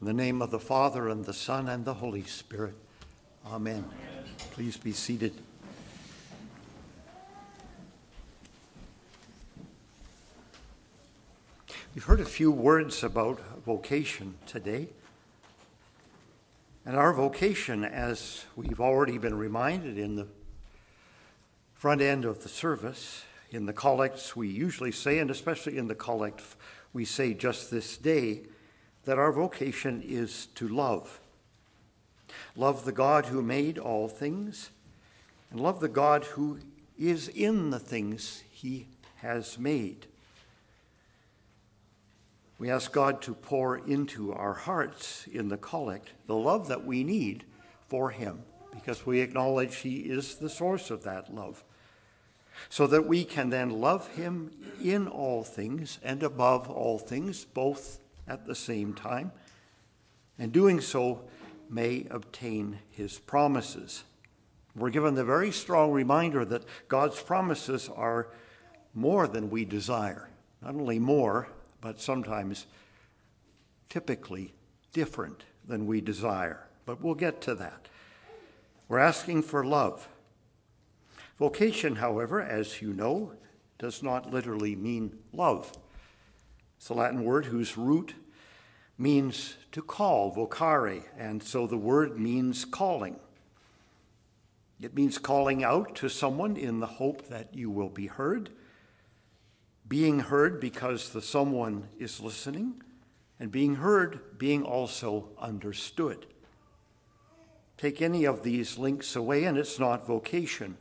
In the name of the Father, and the Son, and the Holy Spirit. Amen. Amen. Please be seated. We've heard a few words about vocation today. And our vocation, as we've already been reminded in the front end of the service, in the collects we usually say, and especially in the collect we say just this day, that our vocation is to love. Love the God who made all things, and love the God who is in the things he has made. We ask God to pour into our hearts in the collect the love that we need for him, because we acknowledge he is the source of that love, so that we can then love him in all things and above all things, both at the same time, and doing so may obtain his promises. We're given the very strong reminder that God's promises are more than we desire. Not only more, but sometimes typically different than we desire. But we'll get to that. We're asking for love. Vocation, however, as you know, does not literally mean love. It's a Latin word whose root means to call, vocare, and so the word means calling. It means calling out to someone in the hope that you will be heard, being heard because the someone is listening, and being heard being also understood. Take any of these links away, and it's not vocation.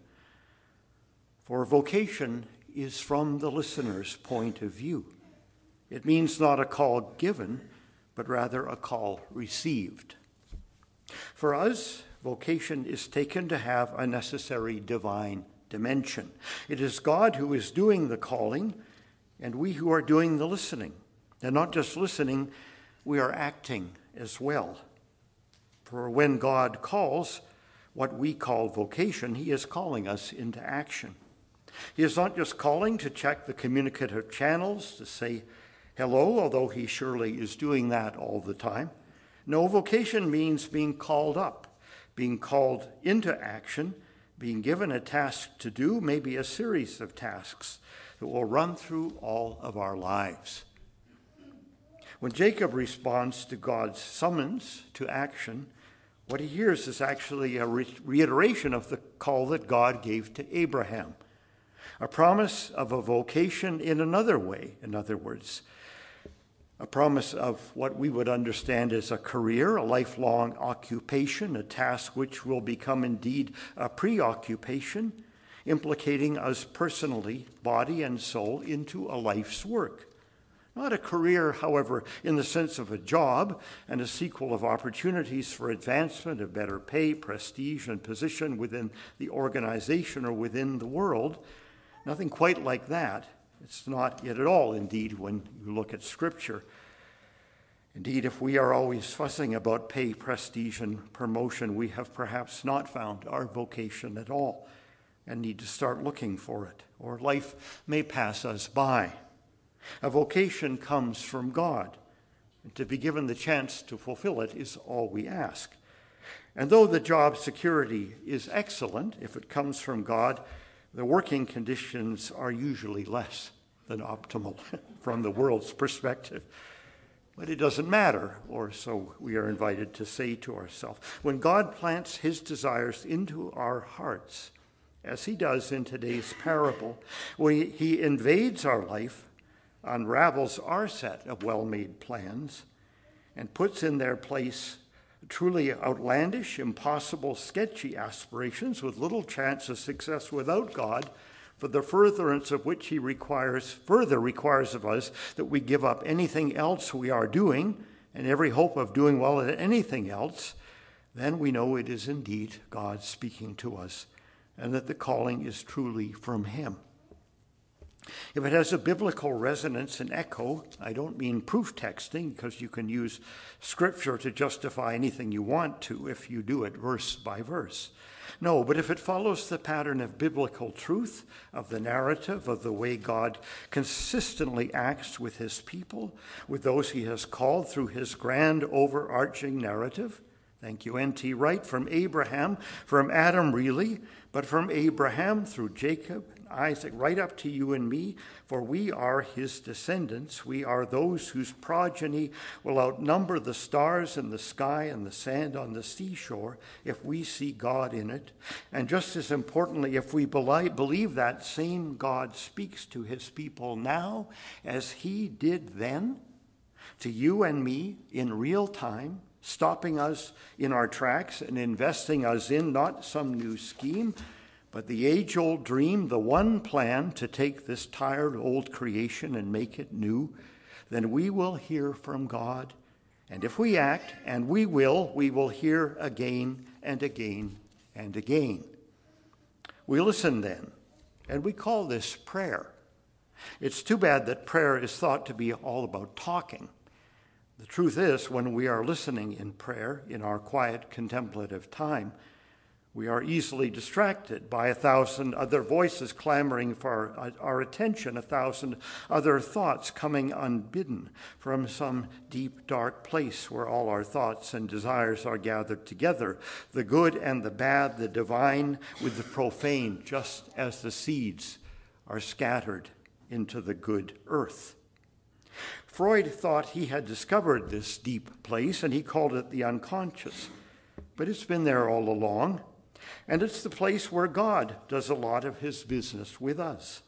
For vocation is from the listener's point of view. It means not a call given, but rather a call received. For us, vocation is taken to have a necessary divine dimension. It is God who is doing the calling, and we who are doing the listening. And not just listening, we are acting as well. For when God calls, what we call vocation, He is calling us into action. He is not just calling to check the communicative channels, to say hello, although he surely is doing that all the time. No, vocation means being called up, being called into action, being given a task to do, maybe a series of tasks that will run through all of our lives. When Jacob responds to God's summons to action, what he hears is actually a re- reiteration of the call that God gave to Abraham, a promise of a vocation in another way, in other words, a promise of what we would understand as a career, a lifelong occupation, a task which will become indeed a preoccupation, implicating us personally, body and soul, into a life's work. Not a career, however, in the sense of a job and a sequel of opportunities for advancement, of better pay, prestige, and position within the organization or within the world. Nothing quite like that. It's not yet at all, indeed, when you look at Scripture. Indeed, if we are always fussing about pay, prestige, and promotion, we have perhaps not found our vocation at all and need to start looking for it, or life may pass us by. A vocation comes from God, and to be given the chance to fulfill it is all we ask. And though the job security is excellent, if it comes from God, the working conditions are usually less than optimal from the world's perspective. But it doesn't matter, or so we are invited to say to ourselves. When God plants his desires into our hearts, as he does in today's parable, when he invades our life, unravels our set of well made plans, and puts in their place truly outlandish, impossible, sketchy aspirations with little chance of success without God, for the furtherance of which he requires further requires of us that we give up anything else we are doing and every hope of doing well at anything else, then we know it is indeed God speaking to us and that the calling is truly from him. If it has a biblical resonance and echo, I don't mean proof texting, because you can use scripture to justify anything you want to if you do it verse by verse. No, but if it follows the pattern of biblical truth, of the narrative, of the way God consistently acts with his people, with those he has called through his grand overarching narrative, Thank you, N.T. Wright, from Abraham, from Adam, really, but from Abraham through Jacob, and Isaac, right up to you and me, for we are his descendants. We are those whose progeny will outnumber the stars in the sky and the sand on the seashore if we see God in it. And just as importantly, if we believe that same God speaks to his people now as he did then, to you and me in real time stopping us in our tracks and investing us in not some new scheme, but the age old dream, the one plan to take this tired old creation and make it new, then we will hear from God. And if we act, and we will, we will hear again and again and again. We listen then, and we call this prayer. It's too bad that prayer is thought to be all about talking. The truth is, when we are listening in prayer, in our quiet contemplative time, we are easily distracted by a thousand other voices clamoring for our, our, attention, a thousand other thoughts coming unbidden from some deep, dark place where all our thoughts and desires are gathered together the good and the bad, the divine with the profane, just as the seeds are scattered into the good earth. Freud thought he had discovered this deep place and he called it the unconscious. But it's been there all along, and it's the place where God does a lot of his business with us.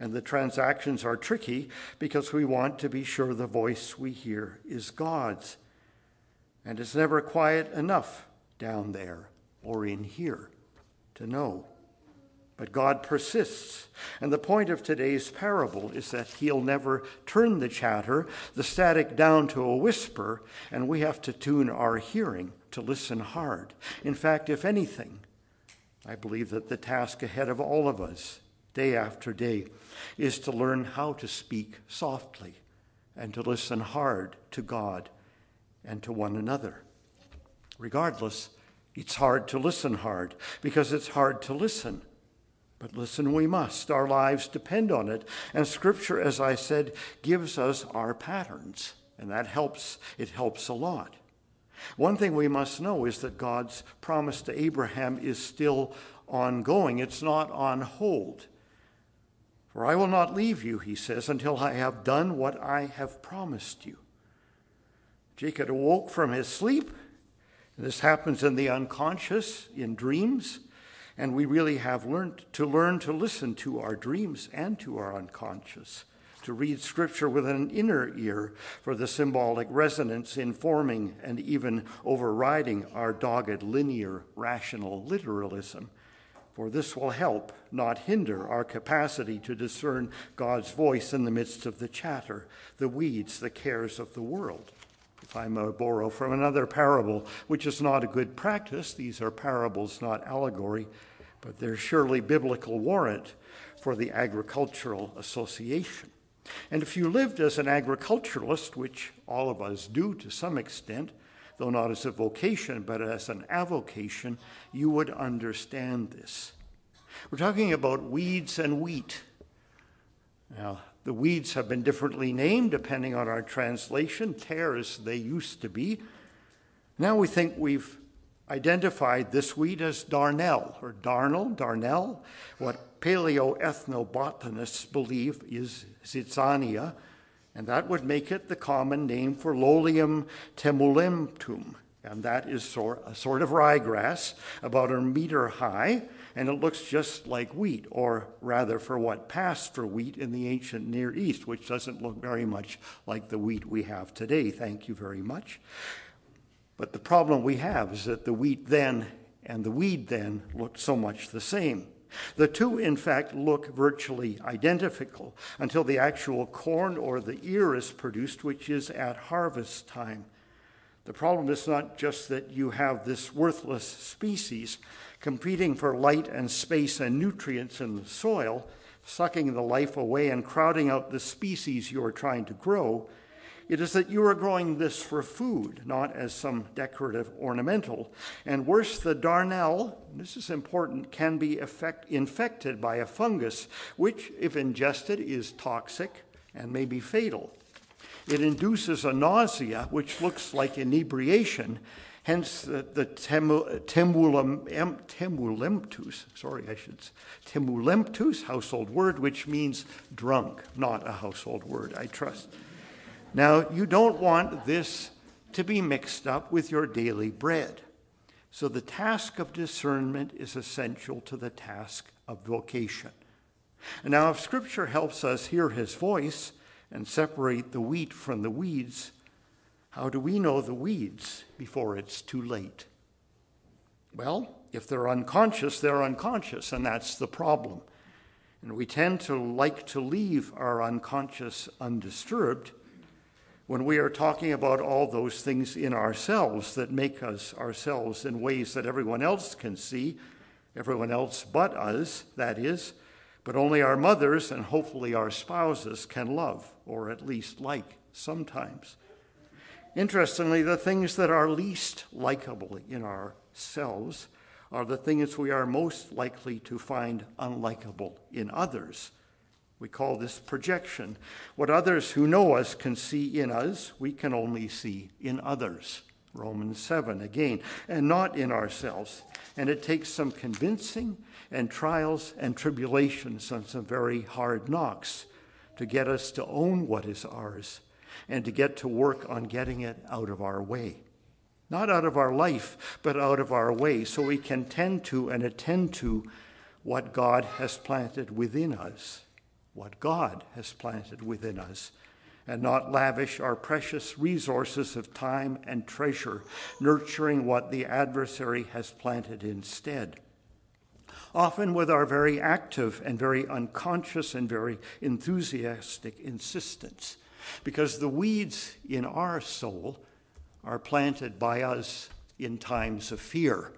And the transactions are tricky because we want to be sure the voice we hear is God's. And it's never quiet enough down there or in here to know. But God persists. And the point of today's parable is that he'll never turn the chatter, the static, down to a whisper, and we have to tune our hearing to listen hard. In fact, if anything, I believe that the task ahead of all of us, day after day, is to learn how to speak softly and to listen hard to God and to one another. Regardless, it's hard to listen hard because it's hard to listen. But listen, we must. Our lives depend on it. And Scripture, as I said, gives us our patterns. And that helps. It helps a lot. One thing we must know is that God's promise to Abraham is still ongoing, it's not on hold. For I will not leave you, he says, until I have done what I have promised you. Jacob awoke from his sleep. This happens in the unconscious, in dreams. And we really have learned to learn to listen to our dreams and to our unconscious, to read scripture with an inner ear for the symbolic resonance informing and even overriding our dogged linear rational literalism. For this will help, not hinder, our capacity to discern God's voice in the midst of the chatter, the weeds, the cares of the world. I may borrow from another parable, which is not a good practice, these are parables, not allegory, but there's surely biblical warrant for the agricultural association. And if you lived as an agriculturalist, which all of us do to some extent, though not as a vocation, but as an avocation, you would understand this. We're talking about weeds and wheat. Now, the weeds have been differently named depending on our translation, tares they used to be. Now we think we've identified this weed as darnel or darnel, darnel, what paleoethnobotanists believe is zizania, and that would make it the common name for Lolium temulentum. And that is a sort of ryegrass, about a meter high, and it looks just like wheat, or rather for what passed for wheat in the ancient Near East, which doesn't look very much like the wheat we have today. Thank you very much. But the problem we have is that the wheat then and the weed then looked so much the same. The two, in fact, look virtually identical until the actual corn or the ear is produced, which is at harvest time. The problem is not just that you have this worthless species competing for light and space and nutrients in the soil. sucking the life away and crowding out the species you are trying to grow. It is that you are growing this for food, not as some decorative ornamental. And worse, the darnel, this is important, can be effect, infected by a fungus, which, if ingested, is toxic and may be fatal. It induces a nausea, which looks like inebriation, hence the, the temulentus, sorry, I should, temulentus, household word, which means drunk, not a household word, I trust. Now, you don't want this to be mixed up with your daily bread. So the task of discernment is essential to the task of vocation. Now, if Scripture helps us hear his voice and separate the wheat from the weeds, how do we know the weeds before it's too late? Well, if they're unconscious, they're unconscious, and that's the problem. And we tend to like to leave our unconscious undisturbed when we are talking about all those things in ourselves that make us ourselves in ways that everyone else can see, everyone else but us, that is, but only our mothers and hopefully our spouses can love, or at least like sometimes. Interestingly, the things that are least likable in ourselves are the things we are most likely to find unlikable in others. We call this projection. What others who know us can see in us, we can only see in others. Romans 7 again, and not in ourselves. And it takes some convincing and trials and tribulations and some very hard knocks to get us to own what is ours and to get to work on getting it out of our way. Not out of our life, but out of our way, so we can tend to and attend to what God has planted within us. What God has planted within us and not lavish our precious resources of time and treasure, nurturing what the adversary has planted instead. Often with our very active and very unconscious and very enthusiastic insistence because the weeds in our soul are planted by us in times of fear,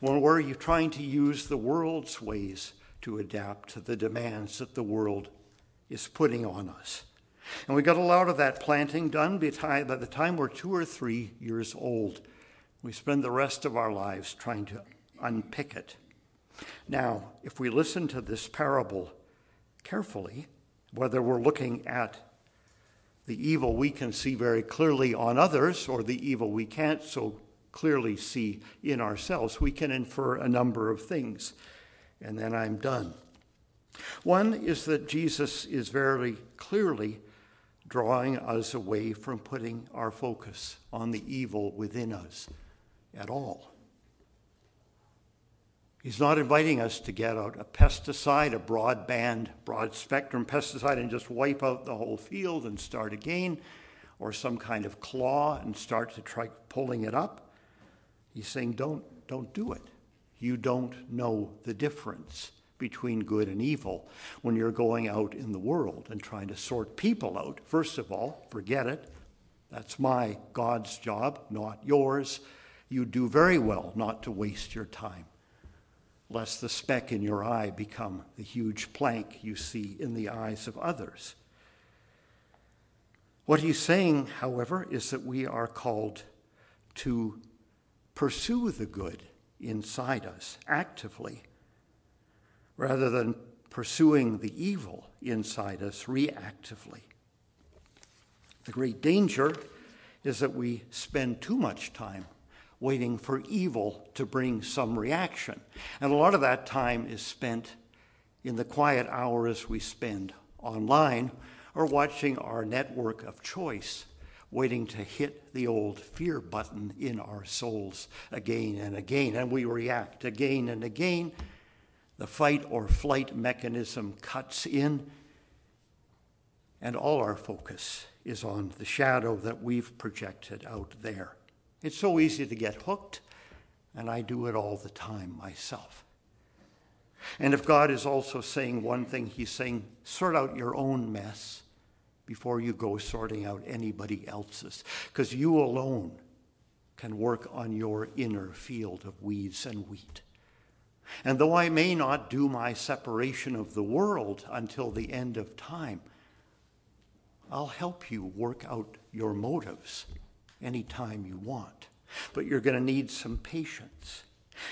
when we're trying to use the world's ways to adapt to the demands that the world is putting on us. And we got a lot of that planting done by the time we're two or three years old. We spend the rest of our lives trying to unpick it. Now, if we listen to this parable carefully, whether we're looking at the evil we can see very clearly on others or the evil we can't so clearly see in ourselves. We can infer a number of things, and then I'm done. One is that Jesus is very clearly drawing us away from putting our focus on the evil within us at all. He's not inviting us to get out a pesticide, a broadband, broad spectrum pesticide, and just wipe out the whole field and start again, or some kind of claw and start to try pulling it up. He's saying, don't, don't do it. You don't know the difference between good and evil when you're going out in the world and trying to sort people out. First of all, forget it. That's my God's job, not yours. You do very well not to waste your time lest the speck in your eye become the huge plank you see in the eyes of others. What he's saying, however, is that we are called to pursue the good inside us actively rather than pursuing the evil inside us reactively. The great danger is that we spend too much time waiting for evil to bring some reaction. And a lot of that time is spent in the quiet hours we spend online or watching our network of choice, waiting to hit the old fear button in our souls again and again. And we react again and again. The fight or flight mechanism cuts in, and all our focus is on the shadow that we've projected out there. It's so easy to get hooked, and I do it all the time myself. And if God is also saying one thing, He's saying, sort out your own mess before you go sorting out anybody else's, because you alone can work on your inner field of weeds and wheat. And though I may not do my separation of the world until the end of time, I'll help you work out your motives anytime you want. But you're going to need some patience.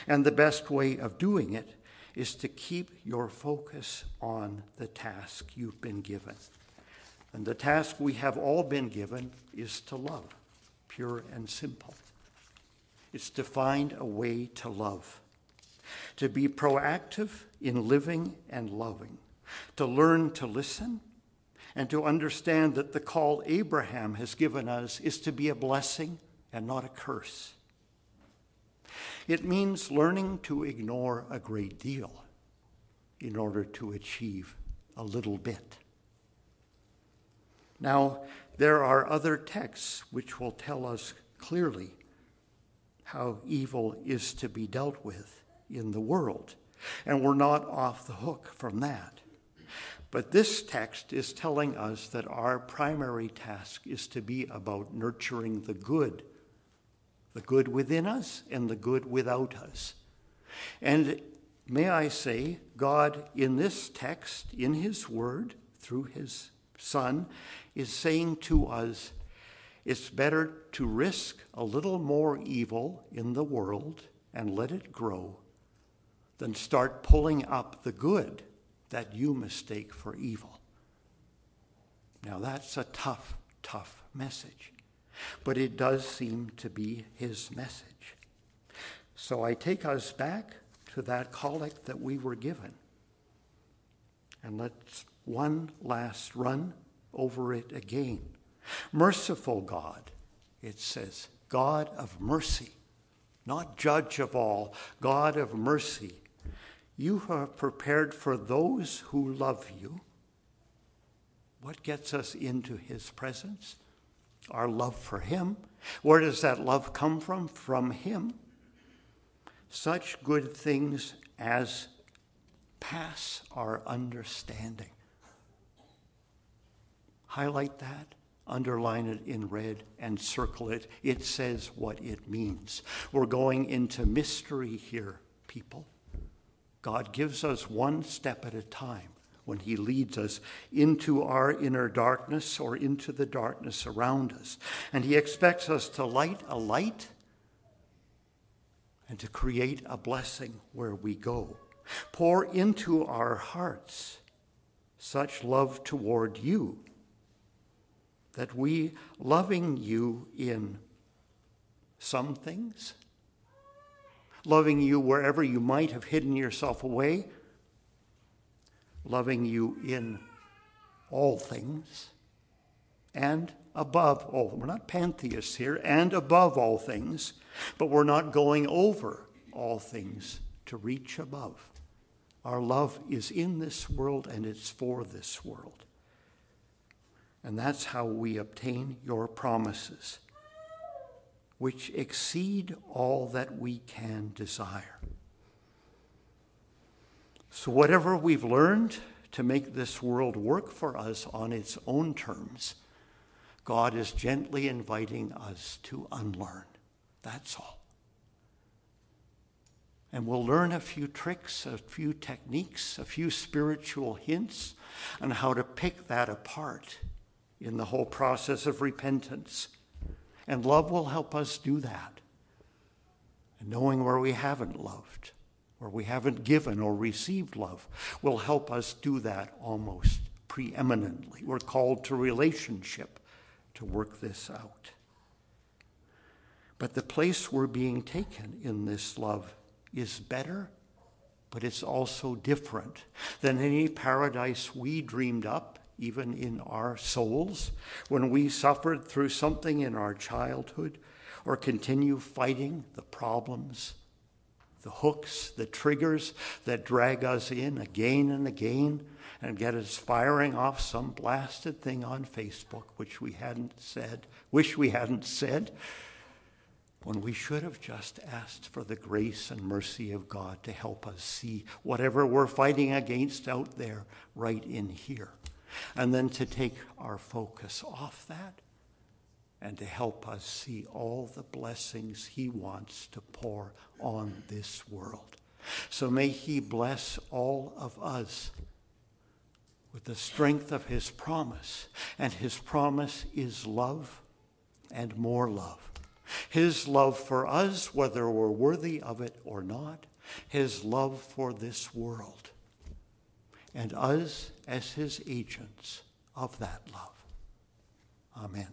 And the best way of doing it is to keep your focus on the task you've been given. And the task we have all been given is to love, pure and simple. It's to find a way to love, to be proactive in living and loving, to learn to listen, and to understand that the call Abraham has given us is to be a blessing and not a curse. It means learning to ignore a great deal in order to achieve a little bit. Now, there are other texts which will tell us clearly how evil is to be dealt with in the world, and we're not off the hook from that. But this text is telling us that our primary task is to be about nurturing the good, the good within us and the good without us. And may I say, God, in this text, in His Word, through His Son, is saying to us it's better to risk a little more evil in the world and let it grow than start pulling up the good that you mistake for evil. Now, that's a tough, tough message, but it does seem to be his message. So I take us back to that collect that we were given. And let's one last run over it again. Merciful God, it says, God of mercy, not judge of all, God of mercy. You have prepared for those who love you. What gets us into his presence? Our love for him. Where does that love come from? From him. Such good things as pass our understanding. Highlight that, underline it in red, and circle it. It says what it means. We're going into mystery here, people. God gives us one step at a time when He leads us into our inner darkness or into the darkness around us. And He expects us to light a light and to create a blessing where we go. Pour into our hearts such love toward you that we, loving you in some things, loving you wherever you might have hidden yourself away, loving you in all things, and above all. We're not pantheists here, and above all things, but we're not going over all things to reach above. Our love is in this world and it's for this world. And that's how we obtain your promises, which exceed all that we can desire. So, whatever we've learned to make this world work for us on its own terms, God is gently inviting us to unlearn. That's all. And we'll learn a few tricks, a few techniques, a few spiritual hints on how to pick that apart in the whole process of repentance. And love will help us do that. And knowing where we haven't loved, where we haven't given or received love, will help us do that almost preeminently. We're called to relationship to work this out. But the place we're being taken in this love is better, but it's also different than any paradise we dreamed up even in our souls, when we suffered through something in our childhood or continue fighting the problems, the hooks, the triggers that drag us in again and again and get us firing off some blasted thing on Facebook, which we hadn't said, wish we hadn't said, when we should have just asked for the grace and mercy of God to help us see whatever we're fighting against out there right in here and then to take our focus off that and to help us see all the blessings He wants to pour on this world. So may He bless all of us with the strength of His promise. And His promise is love and more love. His love for us, whether we're worthy of it or not, His love for this world, and us as His agents of that love. Amen.